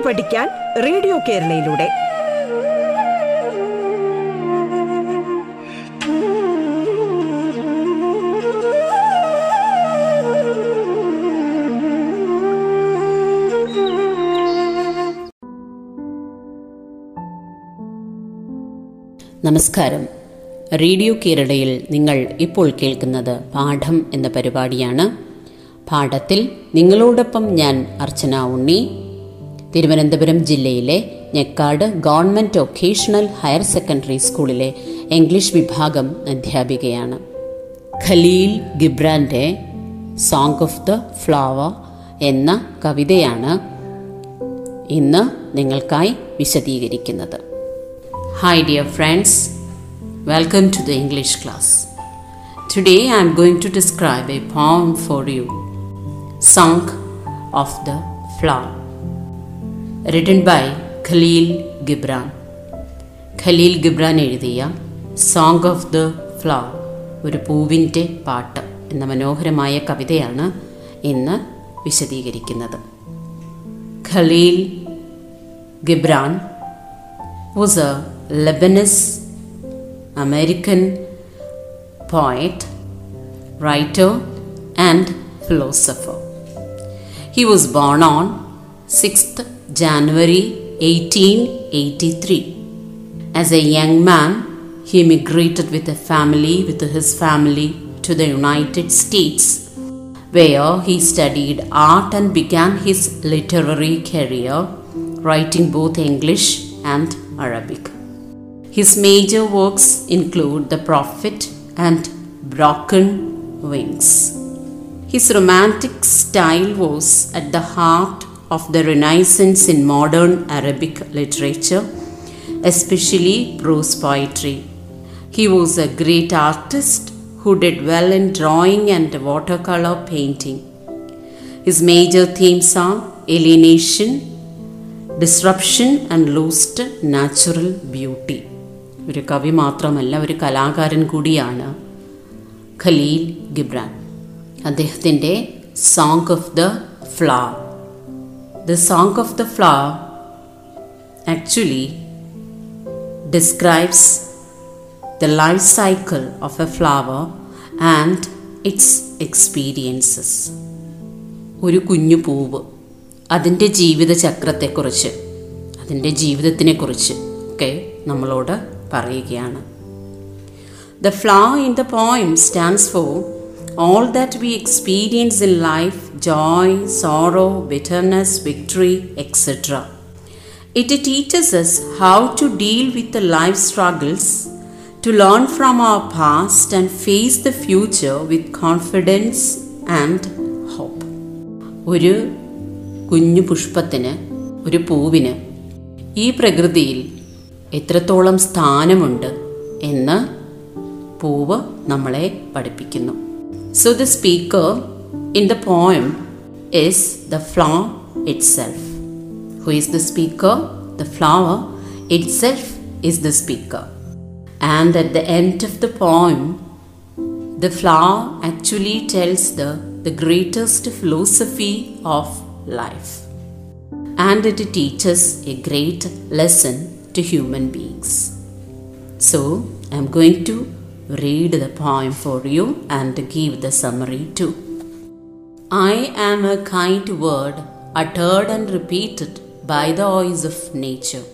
കേട്ടു പഠിക്കാൻ റേഡിയോ കേരളയിലൂടെ. നമസ്കാരം. റേഡിയോ കേരളയിൽ നിങ്ങൾ ഇപ്പോൾ കേൾക്കുന്നത് പാഠം എന്ന പരിപാടിയാണ്. പാഠത്തിൽ നിങ്ങളോടൊപ്പം ഞാൻ അർച്ചന ഉണ്ണി. തിരുവനന്തപുരം ജില്ലയിലെ Njekkad government vocational higher secondary സ്കൂളിലെ ഇംഗ്ലീഷ് വിഭാഗം അധ്യാപികയാണ്. ഖലീൽ ഗിബ്രാന്റെ സോങ് ഓഫ് ദ ഫ്ലവർ എന്ന കവിതയാണ് ഇന്ന് നിങ്ങൾക്കായി വിശദീകരിക്കുന്നത്. Hi dear friends welcome to the English class today I am going to describe a form for you song of the Flower, written by Khalil Gibran. Khalil Gibran എഴുതിയ song of the flower ഒരു പൂവിന്റെ പാട്ട് എന്ന മനോഹരമായ കവിതയാണ് ഇന്ന് വിശദീകരിക്കുന്നത് Khalil Gibran was a Lebanese American poet, writer, and philosopher. He was born on 6th January 1883. As a young man, he immigrated with a family with his family to the United States where he studied art and began his literary career writing both English and Arabic. His major works include The Prophet and Broken Wings. His romantic style was at the heart of the Renaissance in modern Arabic literature, especially prose poetry. He was a great artist who did well in drawing and watercolor painting. His major themes are alienation, disruption and lost natural beauty ഒരു കവി മാത്രമല്ല ഒരു കലാകാരൻ കൂടിയാണ് Khalil Gibran അദ്ദേഹത്തിന്റെ song of the flower the song of the flower actually describes the life cycle of a flower and its experiences ഒരു കുഞ്ഞു പൂവ് അതിന്റെ ജീവിതചക്രത്തെക്കുറിച്ച് അതിന്റെ ജീവിതത്തിനെക്കുറിച്ച് ഒക്കെ നമ്മളോട് പറയുകയാണ്. The flower in the poem stands for all that we experience in life joy sorrow bitterness victory etcetera it teaches us how to deal with life struggles to learn from our past and face the future with confidence and hope ഒരു കുഞ്ഞു പുഷ്പത്തിന് ഒരു പൂവിന് ഈ പ്രകൃതിയിൽ എത്രത്തോളം സ്ഥാനമുണ്ട് എന്ന് പൂവ് നമ്മളെ പഠിപ്പിക്കുന്നു. So the speaker in the poem is the flower itself. Who is the speaker? The flower itself is the speaker. And at the end of the poem, the flower actually tells the, the greatest philosophy of life. And it teaches a great lesson to human beings. So, I'm going to read the poem for you and give the summary too. I am a kind word uttered and repeated by the voice of nature.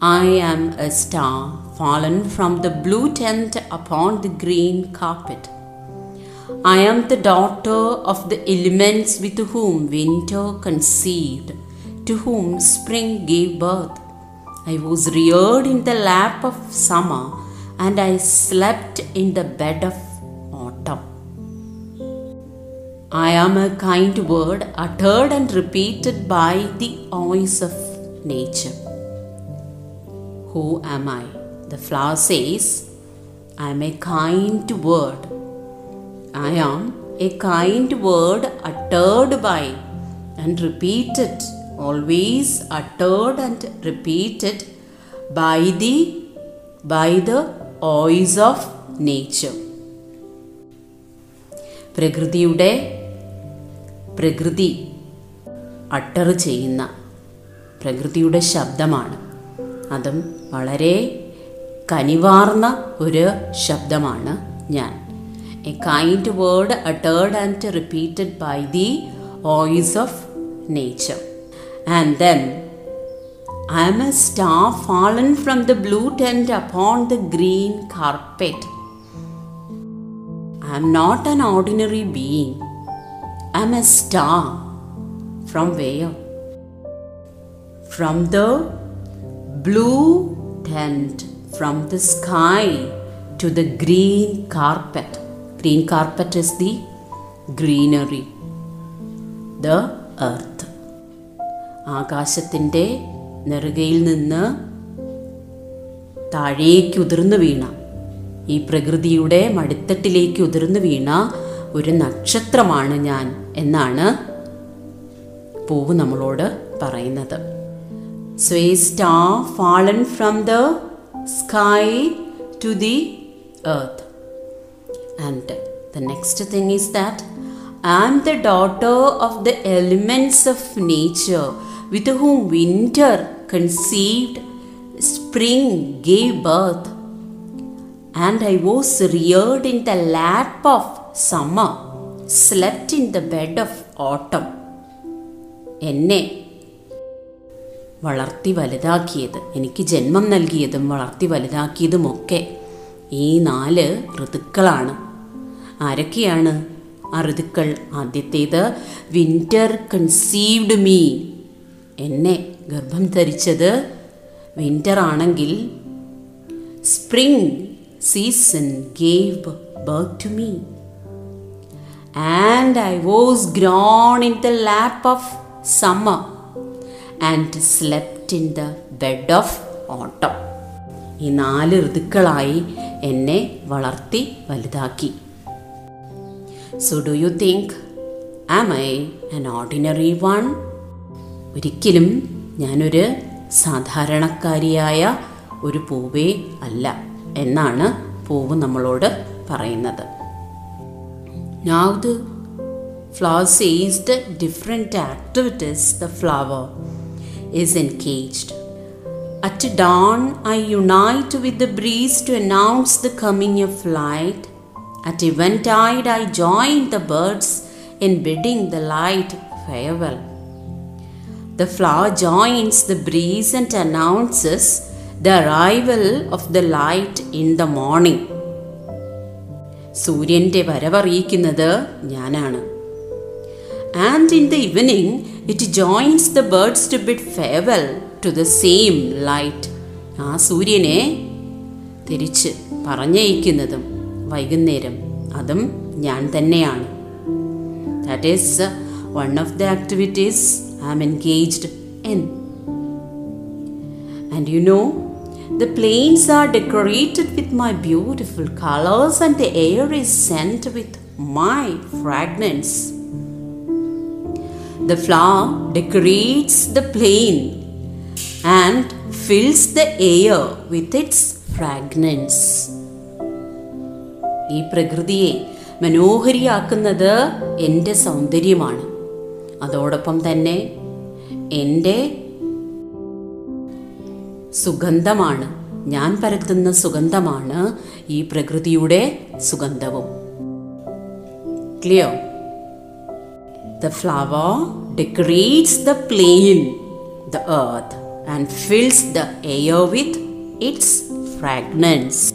I am a star fallen from the blue tent upon the green carpet. I am the daughter of the elements with whom winter conceived, to whom spring gave birth. I was reared in the lap of summer, and I slept in the bed of autumn. I am a kind word uttered and repeated by the voice of nature. Who am I? The flower says, I am a kind word. I am a kind word uttered by and repeated, always uttered and repeated by the by the voice of nature പ്രകൃതിയുടെ പ്രകൃതി utter ചെയ്യുന്ന പ്രകൃതിയുടെ ശബ്ദമാണ്. അതും വളരെ കനിവാർന്ന ഒരു ശബ്ദമാണ് ഞാൻ. A kind word uttered and repeated by the voice of nature and then I am a star fallen from the blue tent upon the green carpet. I am not an ordinary being. I am a star. From where? From the blue tent, from the sky to the green carpet. Green carpet is the greenery, the earth. ആകാശത്തിൻ്റെ നെറുകയിൽ നിന്ന് താഴേക്ക് ഉതിർന്നു വീണ. ഈ പ്രകൃതിയുടെ മടിത്തട്ടിലേക്ക് ഉതിർന്നു വീണ ഒരു നക്ഷത്രമാണ് ഞാൻ എന്നാണ് പൂവ് നമ്മളോട് പറയുന്നത്. Sway star fallen from the sky to the earth and the next thing is that I am the daughter of the elements of nature with whom winter conceived, spring gave birth, and I was reared in the lap of summer, slept in the bed of autumn. എന്നെ വളർത്തി വലുതാക്കിയത് എനിക്ക് ജന്മം നൽകിയതും വളർത്തി വലുതാക്കിയതുമൊക്കെ ഈ നാല് ഋതുക്കളാണ് ആരൊക്കെയാണ് ആ ഋതുക്കൾ ആദ്യത്തേത് വിന്റർ കൺസീവ്ഡ് മീ എന്നെ ഗർഭം ധരിച്ചത് വിന്റർ ആണെങ്കിൽ spring season gave birth to me and I was grown in the lap of summer and slept in the bed of autumn ഈ നാല് ഋതുക്കളായി എന്നെ വളർത്തി വലുതാക്കി. So do you think am I an ordinary one ഒരിക്കലും ഞാനൊരു സാധാരണക്കാരിയായ ഒരു പൂവേ അല്ല എന്നാണ് പൂവ് നമ്മളോട് പറയുന്നത്. Now the flower says different activities the flower is engaged at dawn I unite with the breeze to announce the coming of flight at eventide I join the birds in bidding the light farewell The flower joins the breeze and announces the arrival of the light in the morning. സൂര്യന്റെ വരവറിയിക്കുന്നത് ഞാനാണ്. And in the evening it joins the birds to bid farewell to the same light ആ സൂര്യനെ തിരിച്ച് പറഞ്ഞയക്കുന്നതും വൈകുന്നേരം. അതും ഞാൻ തന്നെയാണ്. That is one of the activities I am engaged in and you know The plains are decorated with my beautiful colors, and the air is sent with my fragrance. The flower decorates the plain and fills the air with its fragrance. ഈ പ്രകൃതിയെ മനോഹരിയാക്കുന്നത് എന്റെ സൗന്ദര്യമാണ് അതോടൊപ്പം തന്നെ എന്റെ സുഗന്ധമാണ് ഞാൻ പരത്തുന്ന സുഗന്ധമാണ് ഈ പ്രകൃതിയുടെ സുഗന്ധവും. Clear the flower decorates the plain the earth and fills the air with its fragrance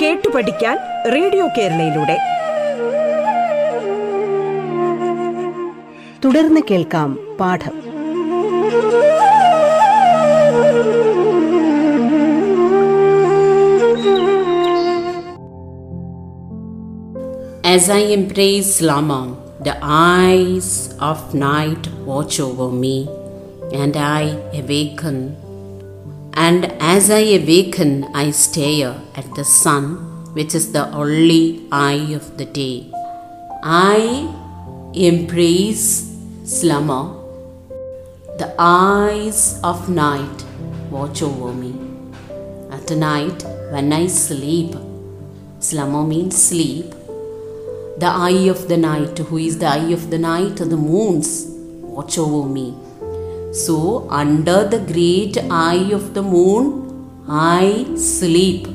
കേട്ടു പഠിക്കാൻ റേഡിയോ കേരളയിലൂടെ തുടർന്ന് കേൾക്കാം പാഠം as I embrace Lama, the eyes of night watch over me, and I awaken. And as I awaken, I stare at the sun, which is the only eye of the day. I embrace slumber. The eyes of night watch over me. At night, when I sleep, slumber means sleep. The eye of the night, who is the eye of the night? The moons watch over me. So, under the great eye of the moon, I sleep.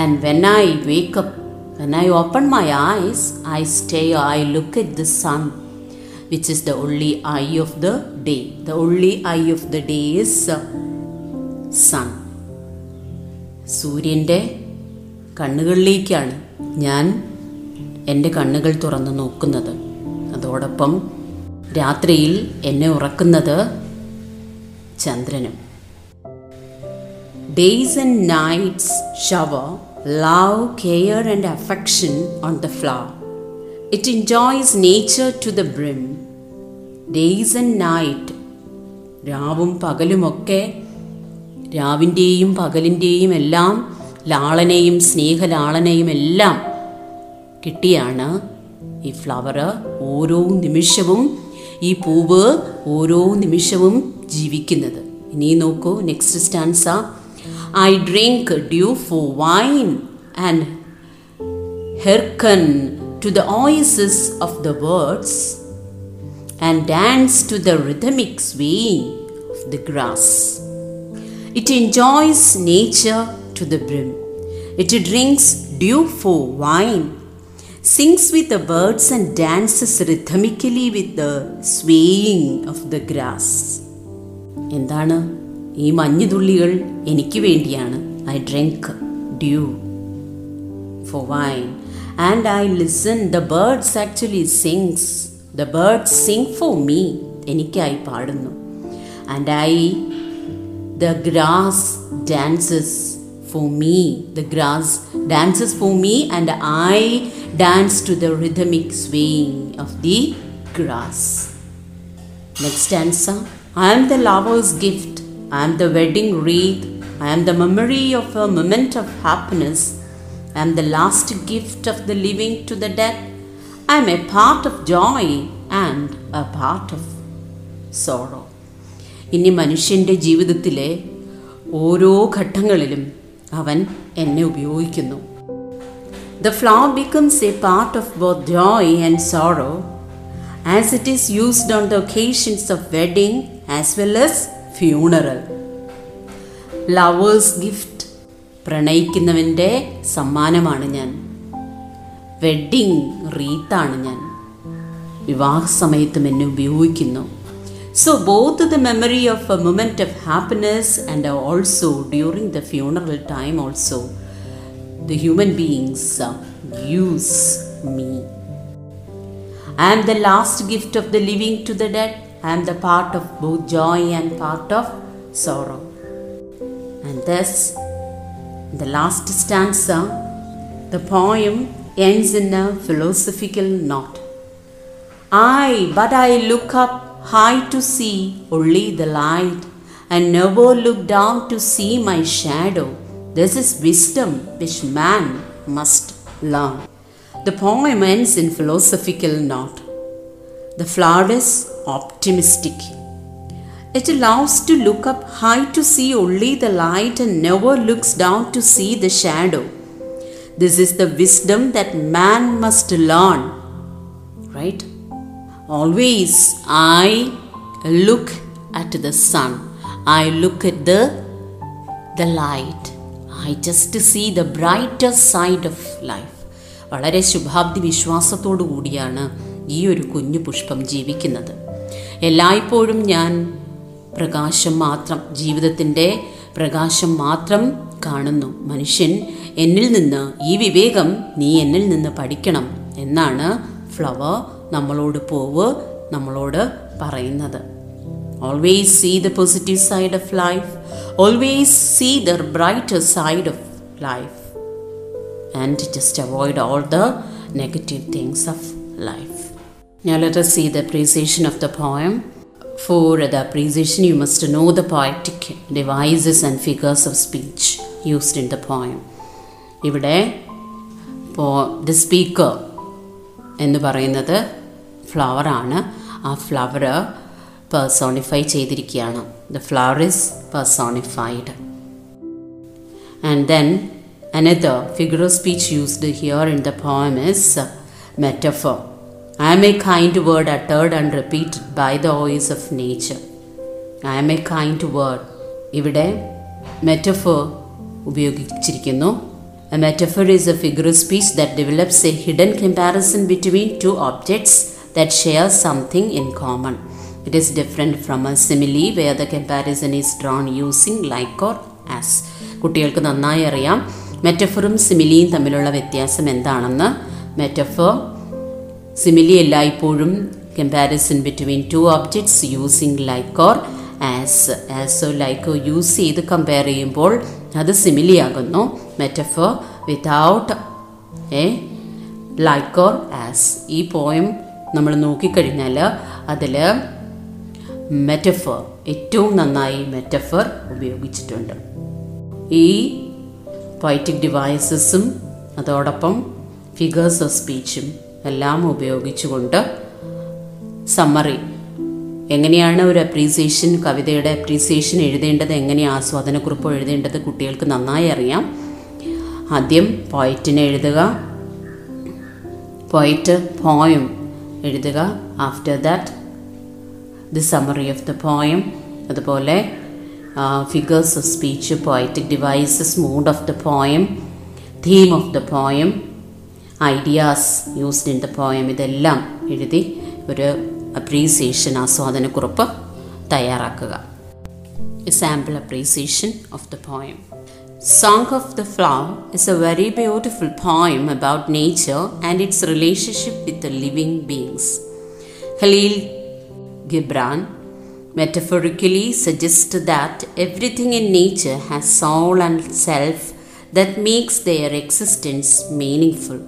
And when I wake up, when I open my eyes, I stay, I look at the sun, which is the only eye of the day. The only eye of the day is uh, sun. സൂര്യന്റെ കണ്ണുകളിലേക്കാണ് ഞാൻ എന്റെ കണ്ണുകൾ തുറന്ന് നോക്കുന്നത് അതോടൊപ്പം രാത്രിയിൽ എന്നെ ഉറക്കുന്നത് ചന്ദ്രനും. Days and nights shower love care and affection on the flower it enjoys nature to the brim days and night രാവും പകലുമൊക്കെ രാവിന്റെയും പകലിന്റെയും എല്ലാം ലാളനയും സ്നേഹലാളനയും എല്ലാം കിട്ടിയാണ് ഈ ഫ്ലവർ ഓരോ നിമിഷവും ഈ പൂവ് ഓരോ നിമിഷവും ജീവിക്കുന്നത് ഇനി നോക്കൂ next stanza I drink dew for wine and hearken to the voices of the words and dance to the rhythmic swaying of the grass. It enjoys nature to the brim. It drinks dew for wine, sings with the birds, and dances rhythmically with the swaying of the grass. എന്താണ് ഈ മഞ്ഞുതുള്ളികൾ എനിക്ക് വേണ്ടിയാണ് I drink dew for wine and i listen the birds actually sings the birds sing for me എനിക്കായി പാടുന്നു and i the grass dances for me the grass dances for me and i dance to the rhythmic swaying of the grass Next stanza I am the lover's gift. I am the wedding wreath. I am the memory of a moment of happiness. I am the last gift of the living to the dead. I am a part of joy and a part of sorrow. ഇനി മനുഷ്യന്റെ ജീവിതത്തിലെ ഓരോ ഘട്ടങ്ങളിലും അവൻ എന്നെ ഉപയോഗിക്കുന്നു The flower becomes a part of both joy and sorrow. As it is used on the occasions of wedding as well as funeral. Lovers gift പ്രണയിക്കുന്നവന്റെ സമ്മാനമാണ് ഞാൻ. വെഡ്ഡിങ് റീത്താണ് ഞാൻ. വിവാഹ സമയത്തും എന്നെ ഉപയോഗിക്കുന്നു. So both the memory of a moment of happiness and also during the funeral time also the human beings use me. I am the last gift of the living to the dead. I am the part of both joy and part of sorrow. And thus, the last stanza, the poem ends in a philosophical note. I, but I look up high to see only the light, and never look down to see my shadow. This is wisdom which man must learn. The poem ends in philosophical note. The flower is optimistic. It allows to look up high to see only the light and never looks down to see the shadow. This is the wisdom that man must learn. Right? Always I look at the sun. I look at the the light. I just see the brighter side of life വളരെ ശുഭാബ്ദി വിശ്വാസത്തോടു കൂടിയാണ് ഈ ഒരു കുഞ്ഞു പുഷ്പം ജീവിക്കുന്നത്. എല്ലായ്പ്പോഴും ഞാൻ പ്രകാശം മാത്രം ജീവിതത്തിന്റെ പ്രകാശം മാത്രം കാണുന്നു. മനുഷ്യൻ എന്നിൽ നിന്ന് ഈ വിവേകം നീ എന്നിൽ നിന്ന് പഠിക്കണം എന്നാണ് ഫ്ലവർ നമ്മളോട് പോവ് നമ്മളോട് പറയുന്നത്. Always see the positive side of life Always see the brighter side of life and just avoid all the negative things of life. Now let us see the appreciation of the poem. For the appreciation, you must know the poetic devices and figures of speech used in the poem. ഇവിടെ the speaker എന്ന് പറയുന്നത് ഫ്ലവറാണ് ആ flower personify ചെയ്തിരിക്കുകയാണ്. The flower is personified and then another figure of speech used here in the poem is metaphor I am a kind word uttered and repeated by the voice of nature I am a kind word ഇവിടെ metaphor ഉപയോഗിച്ചിരിക്കുന്നു. A metaphor is a figure speech that develops a hidden comparison between two objects that share something in common. It is different from a simile where the comparison is drawn using like or as. കുട്ടികൾക്ക് നന്നായി അറിയാം. മെറ്റഫറും സിമിലിയും തമ്മിലുള്ള വ്യത്യാസം എന്താണെന്ന്. Metaphor simile എല്ലായ്പ്പോഴും comparison between two objects using like or as ആസോ ലൈക്കോ യൂസ് ചെയ്ത് കമ്പയർ ചെയ്യുമ്പോൾ അത് സിമിലി ആകുന്നു metaphor without a like or as ഈ പോയം നമ്മൾ നോക്കിക്കഴിഞ്ഞാൽ അതിൽ മെറ്റഫർ ഏറ്റവും നന്നായി മെറ്റഫർ ഉപയോഗിച്ചിട്ടുണ്ട്. ഈ പൈറ്റിക് ഡിവൈസസും അതോടൊപ്പം ഫിഗേഴ്സ് ഓഫ് സ്പീച്ചും എല്ലാം ഉപയോഗിച്ചുകൊണ്ട് സമ്മറി എങ്ങനെയാണ് ഒരു അപ്രീസിയേഷൻ കവിതയുടെ അപ്രീസിയേഷൻ എഴുതേണ്ടത് എങ്ങനെയാണ് ആസ്വാദനക്കുറിപ്പ് എഴുതേണ്ടത് കുട്ടികൾക്ക് നന്നായി അറിയാം. ആദ്യം പോയിറ്റിനെ എഴുതുക. പോയിറ്റ് പോയം എഴുതുക. After that the summary of the poem അതുപോലെ figures of speech poetic devices mood of the poem theme of the poem ideas used in the poem ഇതെല്ലാം എഴുതി ഒരു അപ്രീസിയേഷൻ ആസ്വാദനക്കുറിപ്പ് തയ്യാറാക്കുക. Sample appreciation of the poem Song of the Flower is a very beautiful poem about nature and its relationship with the living beings. Khalil Gibran metaphorically suggests that everything in nature has soul and self that makes their existence meaningful.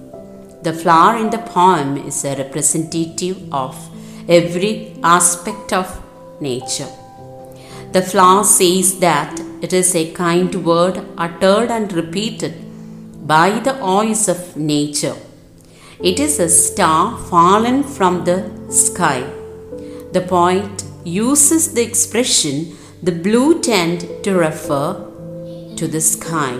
The flower in the poem is a representative of every aspect of nature. The flower says that it is a kind word uttered and repeated by the voice of nature. It is a star fallen from the sky. The poet uses the expression the blue tent to refer to the sky.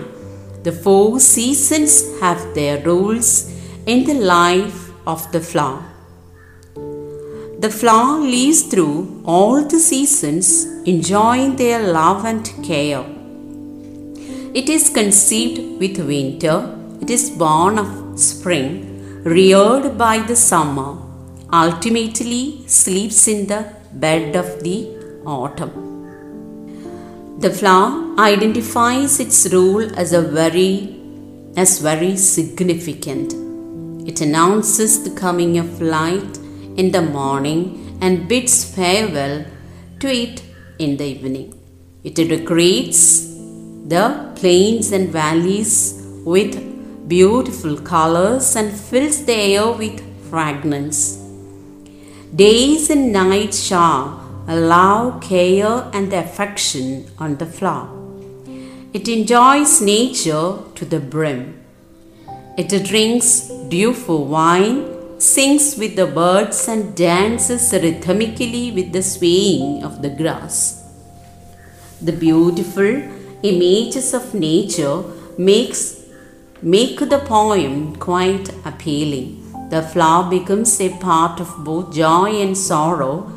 The four seasons have their roles in the life of the flower. The flower lives through all the seasons, enjoying their love and care. It is conceived with winter, it is born of spring, reared by the summer, ultimately sleeps in the bed of the autumn. The flower identifies its role as a very as very significant. It announces the coming of light in the morning and bids farewell to it in the evening. It decorates the plains and valleys with beautiful colors and fills the air with fragrance. Days and nights shall allow care and affection on the flower. It enjoys nature to the brim. It drinks dew for wine, sings with the birds, and dances rhythmically with the swaying of the grass. The beautiful images of nature makes make the poem quite appealing. The flower becomes a part of both joy and sorrow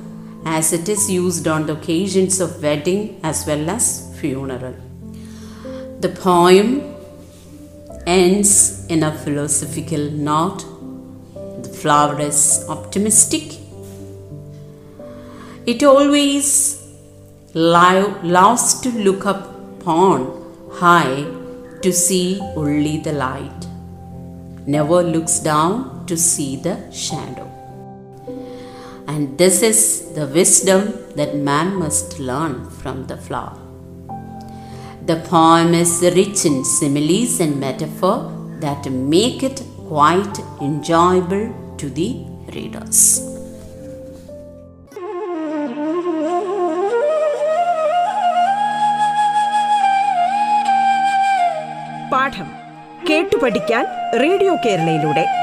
as it is used on the occasions of wedding as well as funeral. The poem ends in a philosophical note. The flower is optimistic. It always loves to look upon high to see only the light, never looks down to see the shadow. And this is the wisdom that man must learn from the flower. The poem is rich in similes and metaphor that make it quite enjoyable to the readers. പാഠം കേട്ടു പഠിക്കാൻ radio കേരളയിലൂടെ